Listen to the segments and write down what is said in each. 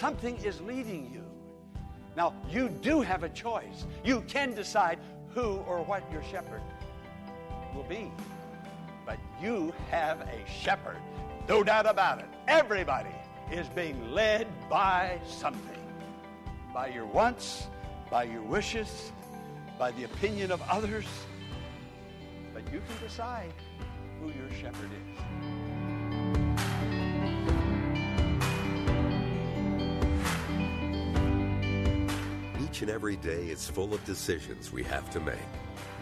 Something is leading you. Now, you do have a choice. You can decide who or what your shepherd will be. But you have a shepherd. No doubt about it. Everybody is being led by something by your wants, by your wishes, by the opinion of others. But you can decide who your shepherd is. Each and every day is full of decisions we have to make.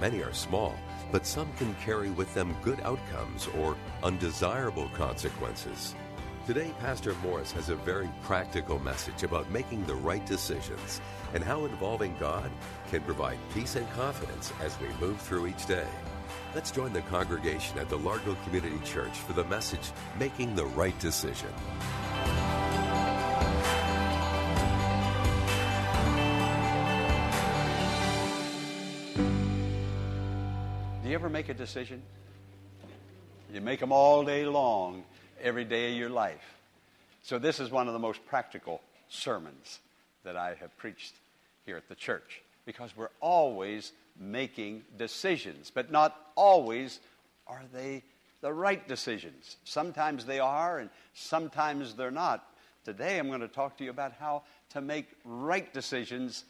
Many are small, but some can carry with them good outcomes or undesirable consequences. Today, Pastor Morris has a very practical message about making the right decisions and how involving God can provide peace and confidence as we move through each day. Let's join the congregation at the Largo Community Church for the message Making the Right Decision. Do you ever make a decision? You make them all day long, every day of your life. So, this is one of the most practical sermons that I have preached here at the church because we're always making decisions, but not always are they the right decisions. Sometimes they are, and sometimes they're not. Today, I'm going to talk to you about how to make right decisions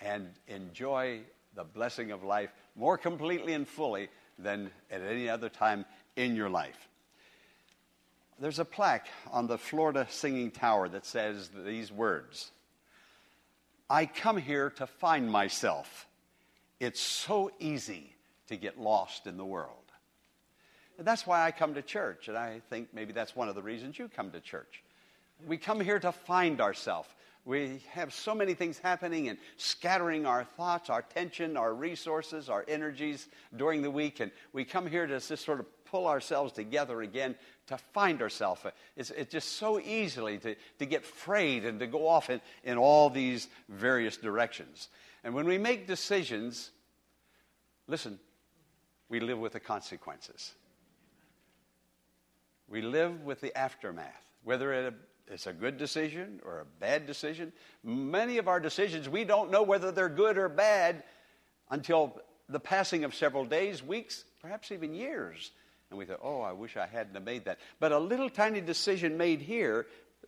and enjoy the blessing of life more completely and fully than at any other time in your life. There's a plaque on the Florida Singing Tower that says these words I come here to find myself. It's so easy to get lost in the world. And that's why I come to church, and I think maybe that's one of the reasons you come to church. We come here to find ourselves. We have so many things happening and scattering our thoughts, our attention, our resources, our energies during the week, and we come here to just sort of pull ourselves together again to find ourselves. It's, it's just so easily to, to get frayed and to go off in, in all these various directions. And when we make decisions, listen, we live with the consequences. We live with the aftermath, whether it, it's a good decision or a bad decision. Many of our decisions, we don't know whether they're good or bad until the passing of several days, weeks, perhaps even years. And we thought, oh, I wish I hadn't made that. But a little tiny decision made here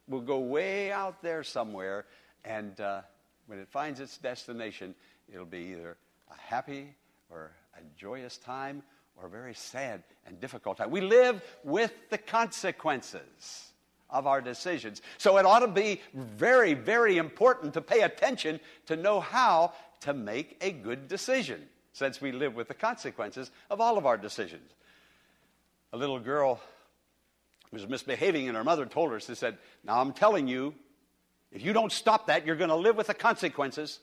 will go way out there somewhere, and uh, when it finds its destination, it'll be either a happy or a joyous time or a very sad and difficult time. We live with the consequences of our decisions. So it ought to be very, very important to pay attention to know how to make a good decision, since we live with the consequences of all of our decisions. A little girl was misbehaving, and her mother told her, she said, Now I'm telling you, if you don't stop that, you're going to live with the consequences.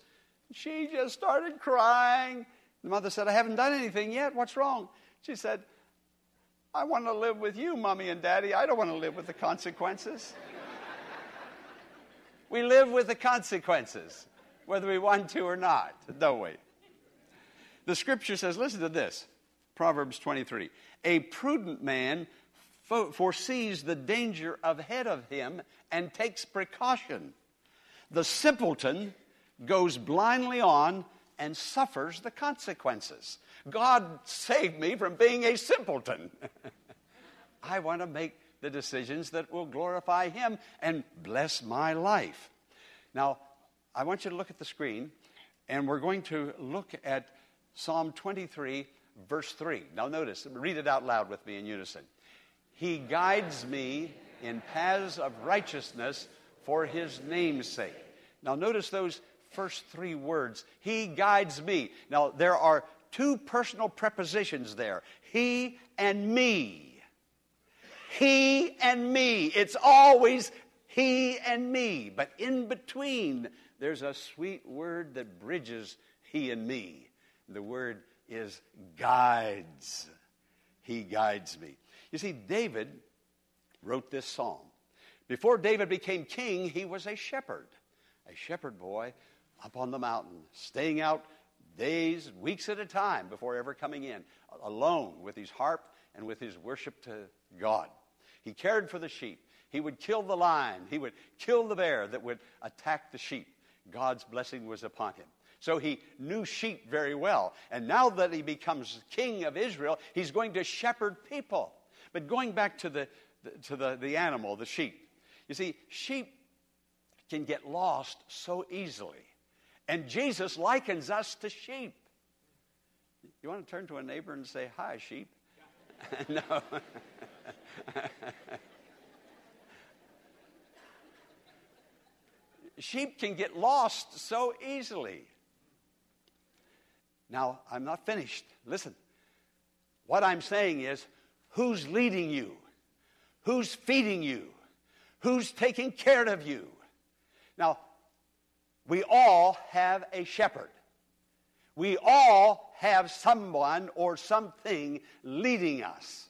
She just started crying. The mother said, I haven't done anything yet. What's wrong? She said, I want to live with you, mommy and daddy. I don't want to live with the consequences. we live with the consequences, whether we want to or not, don't we? The scripture says, listen to this Proverbs 23. A prudent man fo- foresees the danger ahead of him and takes precaution. The simpleton goes blindly on and suffers the consequences. God saved me from being a simpleton. I want to make the decisions that will glorify Him and bless my life. Now, I want you to look at the screen, and we're going to look at Psalm 23, verse 3. Now, notice, read it out loud with me in unison. He guides me in paths of righteousness for His name's sake. Now, notice those first three words. He guides me. Now, there are two personal prepositions there He and me. He and me. It's always he and me. But in between, there's a sweet word that bridges he and me. The word is guides. He guides me. You see, David wrote this psalm. Before David became king, he was a shepherd, a shepherd boy up on the mountain, staying out days, weeks at a time before ever coming in, alone with his harp and with his worship to God. He cared for the sheep. He would kill the lion. He would kill the bear that would attack the sheep. God's blessing was upon him. So he knew sheep very well. And now that he becomes king of Israel, he's going to shepherd people. But going back to the, to the, the animal, the sheep, you see, sheep can get lost so easily. And Jesus likens us to sheep. You want to turn to a neighbor and say, Hi, sheep? no. sheep can get lost so easily. Now, I'm not finished. Listen. What I'm saying is who's leading you? Who's feeding you? Who's taking care of you? Now, we all have a shepherd. We all have someone or something leading us.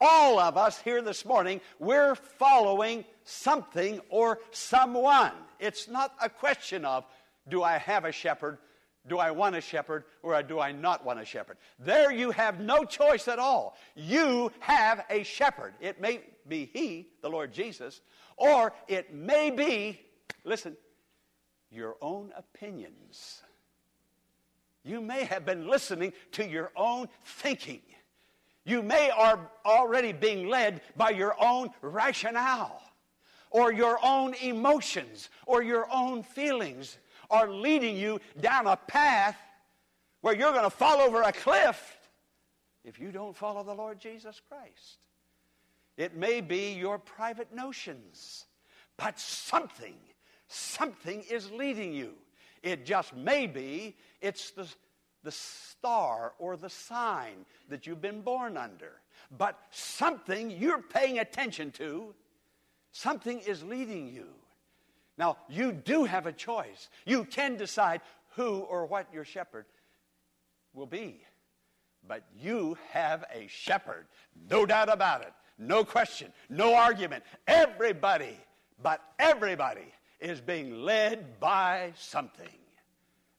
All of us here this morning, we're following something or someone. It's not a question of, do I have a shepherd? Do I want a shepherd or do I not want a shepherd? There you have no choice at all. You have a shepherd. It may be He, the Lord Jesus, or it may be, listen, your own opinions. You may have been listening to your own thinking. You may are already being led by your own rationale or your own emotions or your own feelings are leading you down a path where you're going to fall over a cliff if you don't follow the Lord Jesus Christ. It may be your private notions, but something, something is leading you. It just may be it's the, the star or the sign that you've been born under. But something you're paying attention to, something is leading you. Now, you do have a choice. You can decide who or what your shepherd will be. But you have a shepherd, no doubt about it, no question, no argument. Everybody, but everybody is being led by something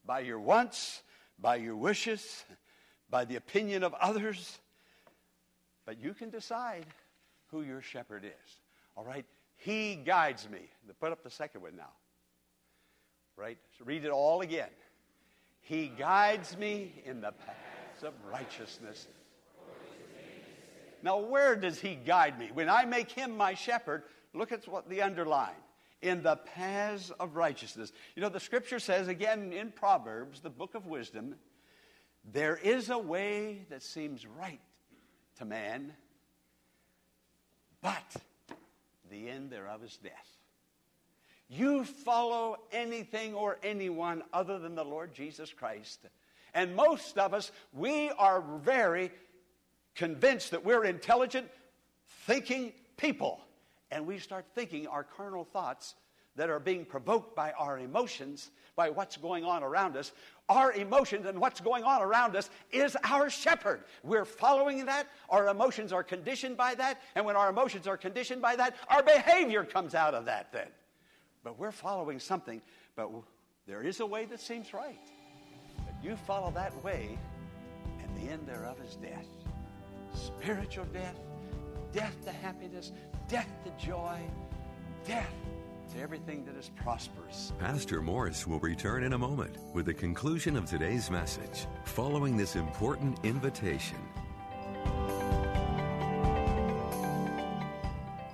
by your wants, by your wishes, by the opinion of others. But you can decide who your shepherd is. All right? He guides me. Put up the second one now. Right? So read it all again. He guides me in the paths of righteousness. Now, where does he guide me? When I make him my shepherd, look at what the underline. In the paths of righteousness. You know, the scripture says again in Proverbs, the book of wisdom, there is a way that seems right to man, but the end thereof is death. You follow anything or anyone other than the Lord Jesus Christ. And most of us, we are very convinced that we're intelligent, thinking people. And we start thinking our carnal thoughts that are being provoked by our emotions, by what's going on around us. Our emotions and what's going on around us is our shepherd. We're following that. Our emotions are conditioned by that. And when our emotions are conditioned by that, our behavior comes out of that then. But we're following something, but there is a way that seems right. But you follow that way, and the end thereof is death spiritual death, death to happiness, death to joy, death to everything that is prosperous. Pastor Morris will return in a moment with the conclusion of today's message following this important invitation.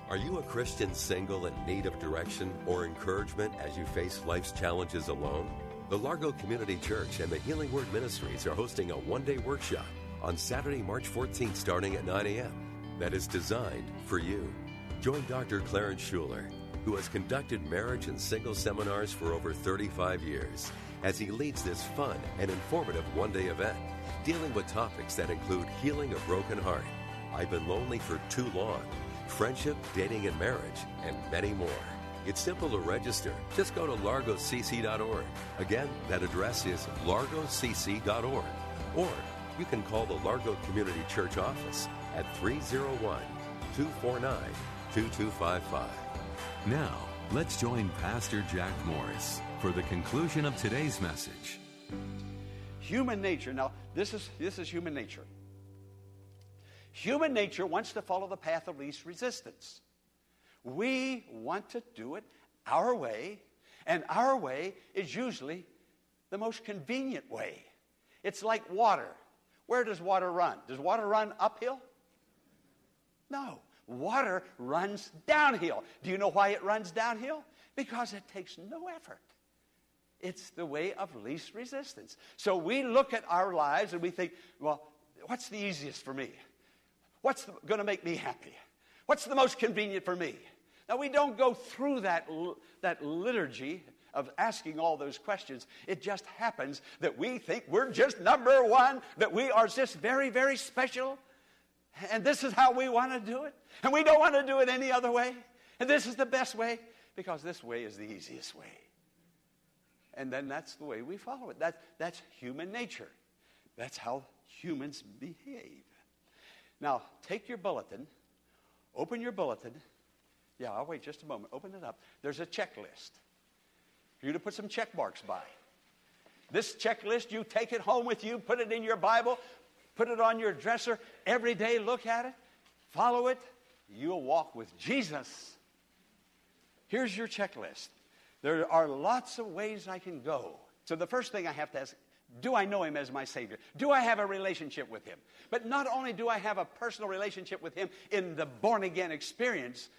Are you a Christian single in need of direction or encouragement as you face life's challenges alone? The Largo Community Church and the Healing Word Ministries are hosting a one day workshop on Saturday, March 14th, starting at 9 a.m. that is designed for you. Join Dr. Clarence Shuler who has conducted marriage and single seminars for over 35 years, as he leads this fun and informative one day event dealing with topics that include healing a broken heart, I've been lonely for too long, friendship, dating, and marriage, and many more. It's simple to register. Just go to largocc.org. Again, that address is largocc.org. Or you can call the Largo Community Church office at 301 249 2255. Now, let's join Pastor Jack Morris for the conclusion of today's message. Human nature. Now, this is, this is human nature. Human nature wants to follow the path of least resistance. We want to do it our way, and our way is usually the most convenient way. It's like water. Where does water run? Does water run uphill? No. Water runs downhill. Do you know why it runs downhill? Because it takes no effort. It's the way of least resistance. So we look at our lives and we think, well, what's the easiest for me? What's going to make me happy? What's the most convenient for me? Now, we don't go through that, that liturgy of asking all those questions. It just happens that we think we're just number one, that we are just very, very special, and this is how we want to do it. And we don't want to do it any other way. And this is the best way because this way is the easiest way. And then that's the way we follow it. That, that's human nature. That's how humans behave. Now, take your bulletin, open your bulletin. Yeah, I'll wait just a moment. Open it up. There's a checklist for you to put some check marks by. This checklist, you take it home with you, put it in your Bible, put it on your dresser every day, look at it, follow it. You'll walk with Jesus. Here's your checklist. There are lots of ways I can go. So the first thing I have to ask do I know him as my Savior? Do I have a relationship with him? But not only do I have a personal relationship with him in the born again experience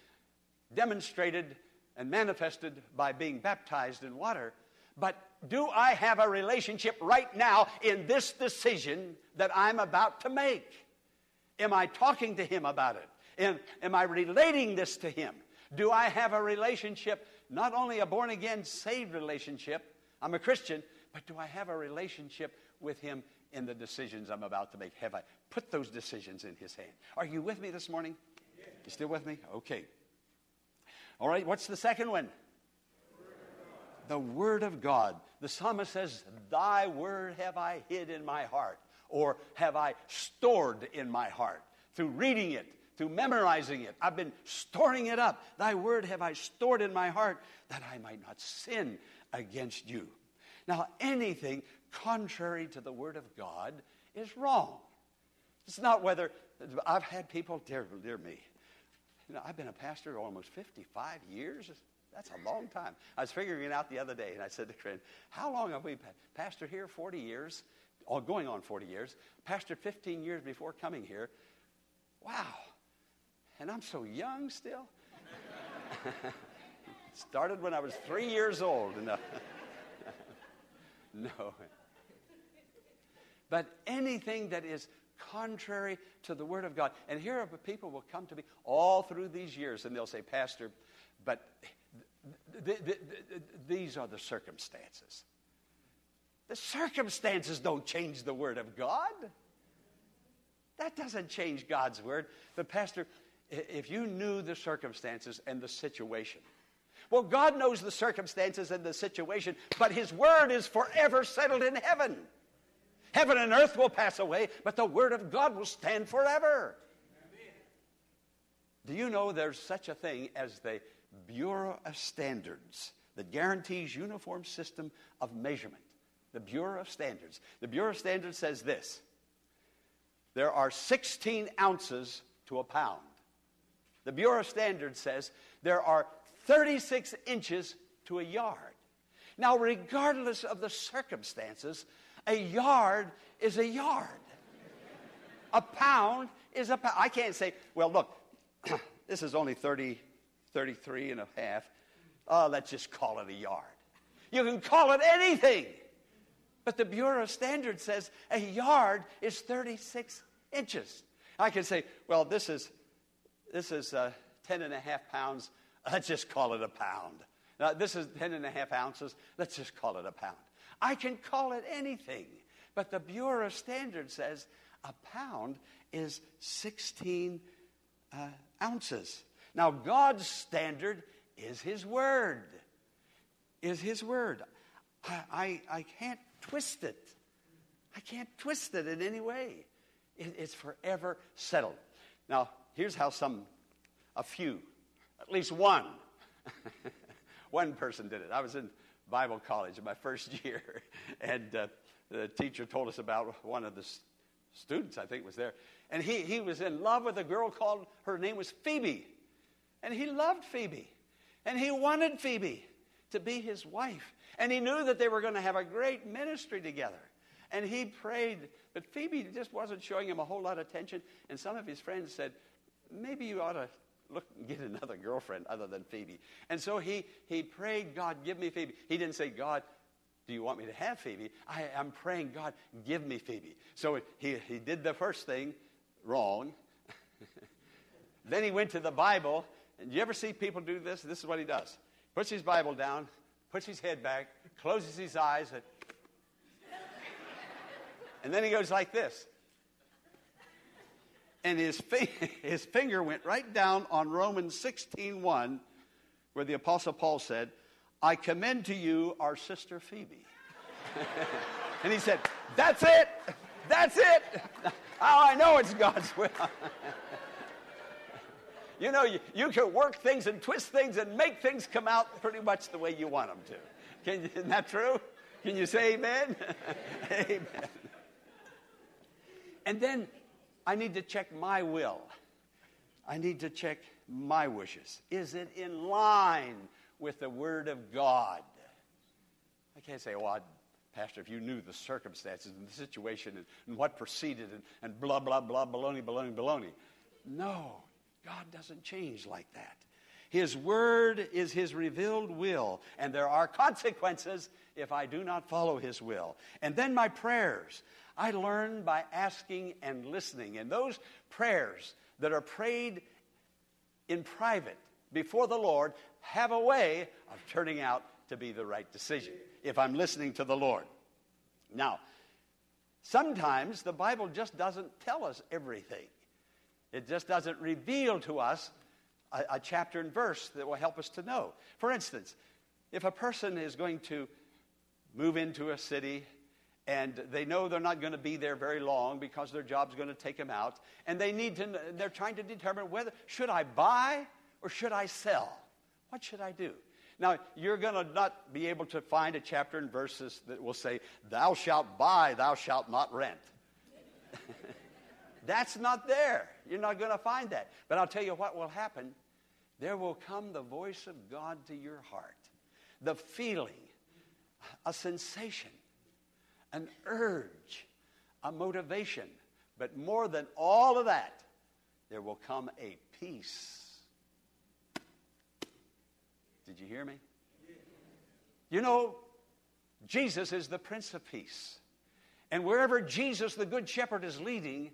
demonstrated and manifested by being baptized in water, but do I have a relationship right now in this decision that I'm about to make? Am I talking to him about it? Am, am I relating this to him? Do I have a relationship, not only a born again, saved relationship, I'm a Christian, but do I have a relationship with him in the decisions I'm about to make? Have I put those decisions in his hand? Are you with me this morning? You still with me? Okay. All right, what's the second one? The Word of God. The psalmist says, Thy Word have I hid in my heart, or have I stored in my heart through reading it, through memorizing it. I've been storing it up. Thy Word have I stored in my heart that I might not sin against you. Now, anything contrary to the Word of God is wrong. It's not whether, I've had people, dear, dear me, you know, I've been a pastor almost 55 years. That's a long time. I was figuring it out the other day, and I said to Corinne, How long have we pastored here? 40 years, or going on 40 years. Pastored 15 years before coming here. Wow. And I'm so young still. Started when I was three years old. No. no. But anything that is contrary to the Word of God. And here people will come to me all through these years and they'll say, Pastor, but th- th- th- these are the circumstances. The circumstances don't change the Word of God. That doesn't change God's Word. But, Pastor, if you knew the circumstances and the situation, well, God knows the circumstances and the situation, but His Word is forever settled in heaven. Heaven and earth will pass away, but the Word of God will stand forever. Amen. Do you know there's such a thing as the Bureau of Standards that guarantees uniform system of measurement? The Bureau of Standards. The Bureau of Standards says this there are 16 ounces to a pound. The Bureau of Standards says there are 36 inches to a yard. Now, regardless of the circumstances, a yard is a yard. A pound is a pound. I can't say, well, look, this is only 30, 33 and a half. Oh, let's just call it a yard. You can call it anything. But the Bureau of Standards says a yard is 36 inches. I can say, well, this is, this is uh, 10 and a half pounds. Let's just call it a pound. Now, this is 10 and a half ounces. Let's just call it a pound. I can call it anything. But the Bureau of Standards says a pound is 16 uh, ounces. Now, God's standard is His Word. Is His Word. I, I, I can't twist it. I can't twist it in any way. It, it's forever settled. Now, here's how some, a few, at least one, one person did it. I was in Bible college in my first year, and uh, the teacher told us about one of the students, I think, was there. And he, he was in love with a girl called, her name was Phoebe. And he loved Phoebe. And he wanted Phoebe to be his wife. And he knew that they were going to have a great ministry together. And he prayed, but Phoebe just wasn't showing him a whole lot of attention. And some of his friends said, maybe you ought to look and get another girlfriend other than Phoebe. And so he, he prayed, God, give me Phoebe. He didn't say, God, do you want me to have Phoebe? I, am praying, God, give me Phoebe. So he, he did the first thing wrong. then he went to the Bible. And you ever see people do this? This is what he does. Puts his Bible down, puts his head back, closes his eyes, and, and then he goes like this. And his, fi- his finger went right down on Romans 16.1, where the Apostle Paul said, I commend to you our sister Phoebe. and he said, That's it. That's it. How oh, I know it's God's will. You know, you, you can work things and twist things and make things come out pretty much the way you want them to. Can, isn't that true? Can you say amen? amen. And then I need to check my will. I need to check my wishes. Is it in line with the Word of God? I can't say, oh, well, Pastor, if you knew the circumstances and the situation and, and what preceded and, and blah, blah, blah, baloney, baloney, baloney. No, God doesn't change like that. His word is his revealed will, and there are consequences if I do not follow his will. And then my prayers. I learn by asking and listening. And those prayers that are prayed in private before the Lord have a way of turning out to be the right decision if I'm listening to the Lord. Now, sometimes the Bible just doesn't tell us everything, it just doesn't reveal to us a, a chapter and verse that will help us to know. For instance, if a person is going to move into a city and they know they're not going to be there very long because their job's going to take them out and they need to they're trying to determine whether should i buy or should i sell what should i do now, you're going to not be able to find a chapter and verses that will say, Thou shalt buy, thou shalt not rent. That's not there. You're not going to find that. But I'll tell you what will happen. There will come the voice of God to your heart, the feeling, a sensation, an urge, a motivation. But more than all of that, there will come a peace did you hear me? You know, Jesus is the Prince of Peace. And wherever Jesus, the Good Shepherd, is leading,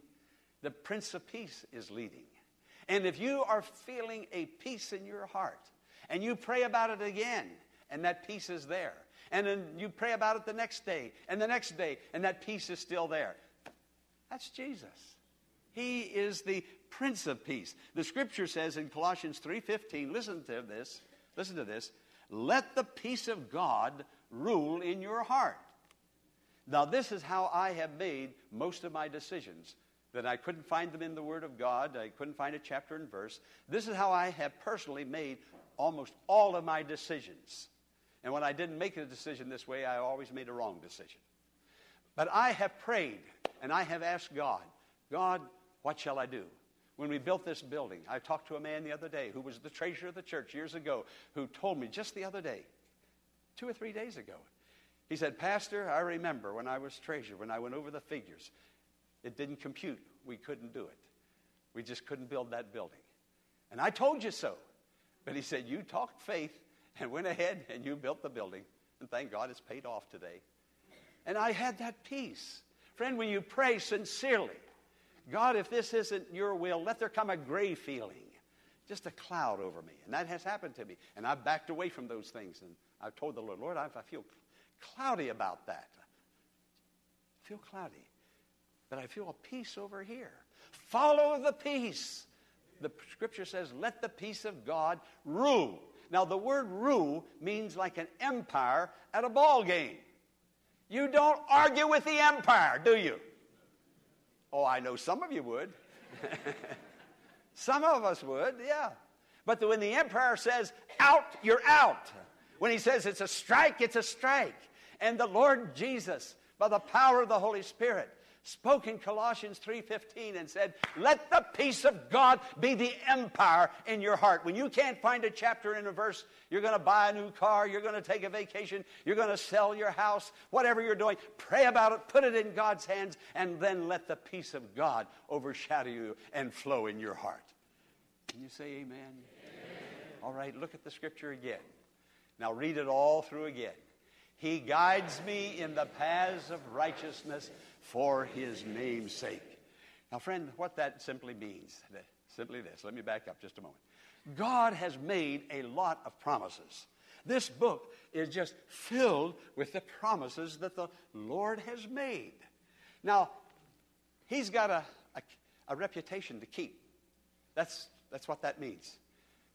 the Prince of Peace is leading. And if you are feeling a peace in your heart, and you pray about it again, and that peace is there, and then you pray about it the next day, and the next day, and that peace is still there, that's Jesus. He is the Prince of Peace. The scripture says in Colossians 3:15, listen to this. Listen to this. Let the peace of God rule in your heart. Now, this is how I have made most of my decisions. That I couldn't find them in the Word of God, I couldn't find a chapter and verse. This is how I have personally made almost all of my decisions. And when I didn't make a decision this way, I always made a wrong decision. But I have prayed and I have asked God, God, what shall I do? when we built this building. I talked to a man the other day who was the treasurer of the church years ago who told me just the other day, two or three days ago, he said, Pastor, I remember when I was treasurer, when I went over the figures, it didn't compute. We couldn't do it. We just couldn't build that building. And I told you so. But he said, You talked faith and went ahead and you built the building. And thank God it's paid off today. And I had that peace. Friend, when you pray sincerely, God, if this isn't your will, let there come a gray feeling, just a cloud over me. And that has happened to me. And I've backed away from those things. And I've told the Lord, Lord, I, feel cloudy about that. I feel cloudy. But I feel a peace over here. Follow the peace. The scripture says, let the peace of God rule. Now, the word rule means like an empire at a ball game. You don't argue with the empire, do you? Oh, I know some of you would. some of us would, yeah. But when the empire says out, you're out. When he says it's a strike, it's a strike. And the Lord Jesus, by the power of the Holy Spirit, spoke in Colossians 3:15 and said, "Let the peace of God be the empire in your heart." When you can't find a chapter in a verse, you're going to buy a new car, you're going to take a vacation, you're going to sell your house, whatever you're doing, pray about it, put it in God's hands, and then let the peace of God overshadow you and flow in your heart. Can you say amen? amen? All right, look at the scripture again. Now read it all through again. He guides me in the paths of righteousness for his name's sake. Now, friend, what that simply means, simply this, let me back up just a moment. God has made a lot of promises. This book is just filled with the promises that the Lord has made. Now, he's got a, a, a reputation to keep. That's, that's what that means.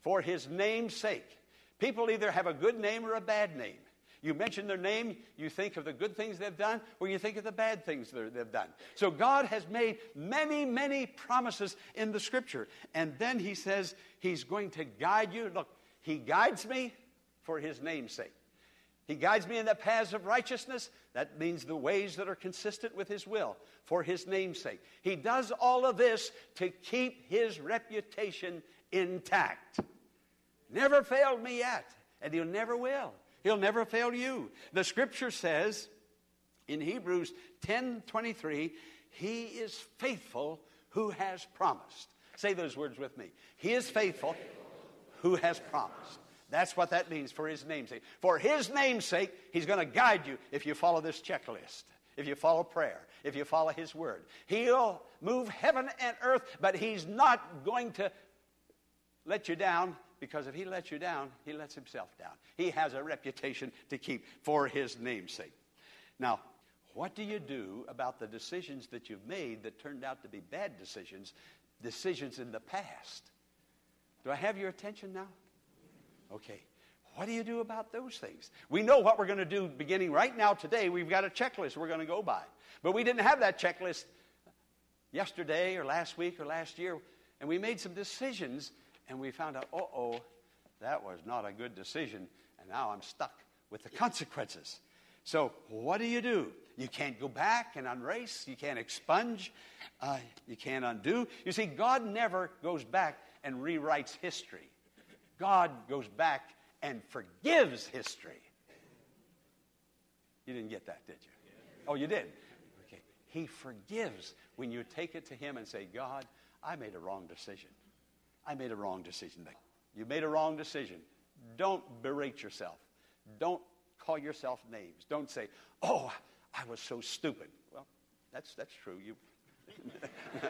For his name's sake. People either have a good name or a bad name. You mention their name, you think of the good things they've done, or you think of the bad things they've done. So God has made many, many promises in the scripture. And then He says He's going to guide you. Look, He guides me for His name's sake. He guides me in the paths of righteousness. That means the ways that are consistent with His will for His name's sake. He does all of this to keep His reputation intact. Never failed me yet, and He'll never will. He'll never fail you. The scripture says in Hebrews 10 23, He is faithful who has promised. Say those words with me. He is faithful who has promised. That's what that means for His namesake. For His namesake, He's going to guide you if you follow this checklist, if you follow prayer, if you follow His word. He'll move heaven and earth, but He's not going to let you down because if he lets you down, he lets himself down. He has a reputation to keep for his namesake. Now, what do you do about the decisions that you've made that turned out to be bad decisions, decisions in the past? Do I have your attention now? Okay. What do you do about those things? We know what we're going to do beginning right now today. We've got a checklist we're going to go by. But we didn't have that checklist yesterday or last week or last year. And we made some decisions and we found out, oh, oh, that was not a good decision, and now I'm stuck with the consequences. So, what do you do? You can't go back and unrace, you can't expunge, uh, you can't undo. You see, God never goes back and rewrites history, God goes back and forgives history. You didn't get that, did you? Oh, you did? Okay. He forgives when you take it to Him and say, God, I made a wrong decision. I made a wrong decision. You made a wrong decision. Don't berate yourself. Don't call yourself names. Don't say, "Oh, I was so stupid." Well, that's that's true. You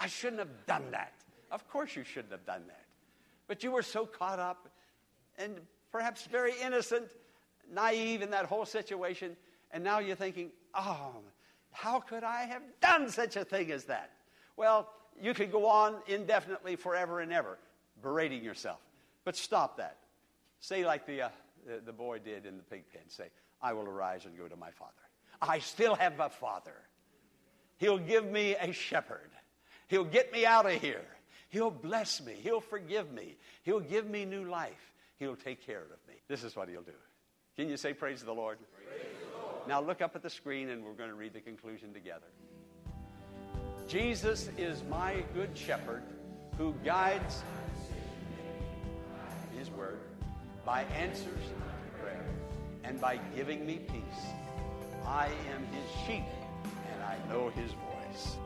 I shouldn't have done that. Of course you shouldn't have done that. But you were so caught up and perhaps very innocent, naive in that whole situation, and now you're thinking, "Oh, how could I have done such a thing as that?" Well, you could go on indefinitely forever and ever berating yourself. But stop that. Say, like the, uh, the, the boy did in the pig pen say, I will arise and go to my father. I still have a father. He'll give me a shepherd. He'll get me out of here. He'll bless me. He'll forgive me. He'll give me new life. He'll take care of me. This is what he'll do. Can you say, Praise the Lord? Praise the Lord. Now look up at the screen and we're going to read the conclusion together. Jesus is my good shepherd who guides his word by answers to prayer and by giving me peace. I am his sheep and I know his voice.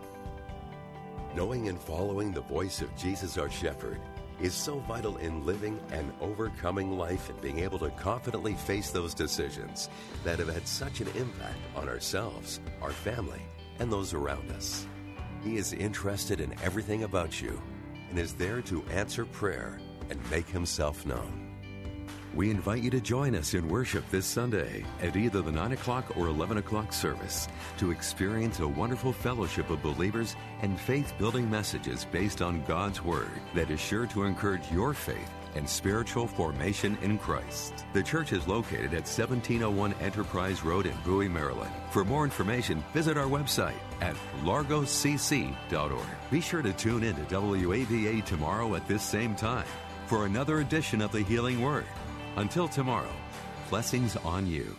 Knowing and following the voice of Jesus our shepherd is so vital in living and overcoming life and being able to confidently face those decisions that have had such an impact on ourselves, our family, and those around us. He is interested in everything about you and is there to answer prayer and make himself known. We invite you to join us in worship this Sunday at either the 9 o'clock or 11 o'clock service to experience a wonderful fellowship of believers and faith building messages based on God's Word that is sure to encourage your faith and spiritual formation in Christ. The church is located at 1701 Enterprise Road in Bowie, Maryland. For more information, visit our website at largocc.org. Be sure to tune in to WAVA tomorrow at this same time for another edition of the Healing Word. Until tomorrow, blessings on you.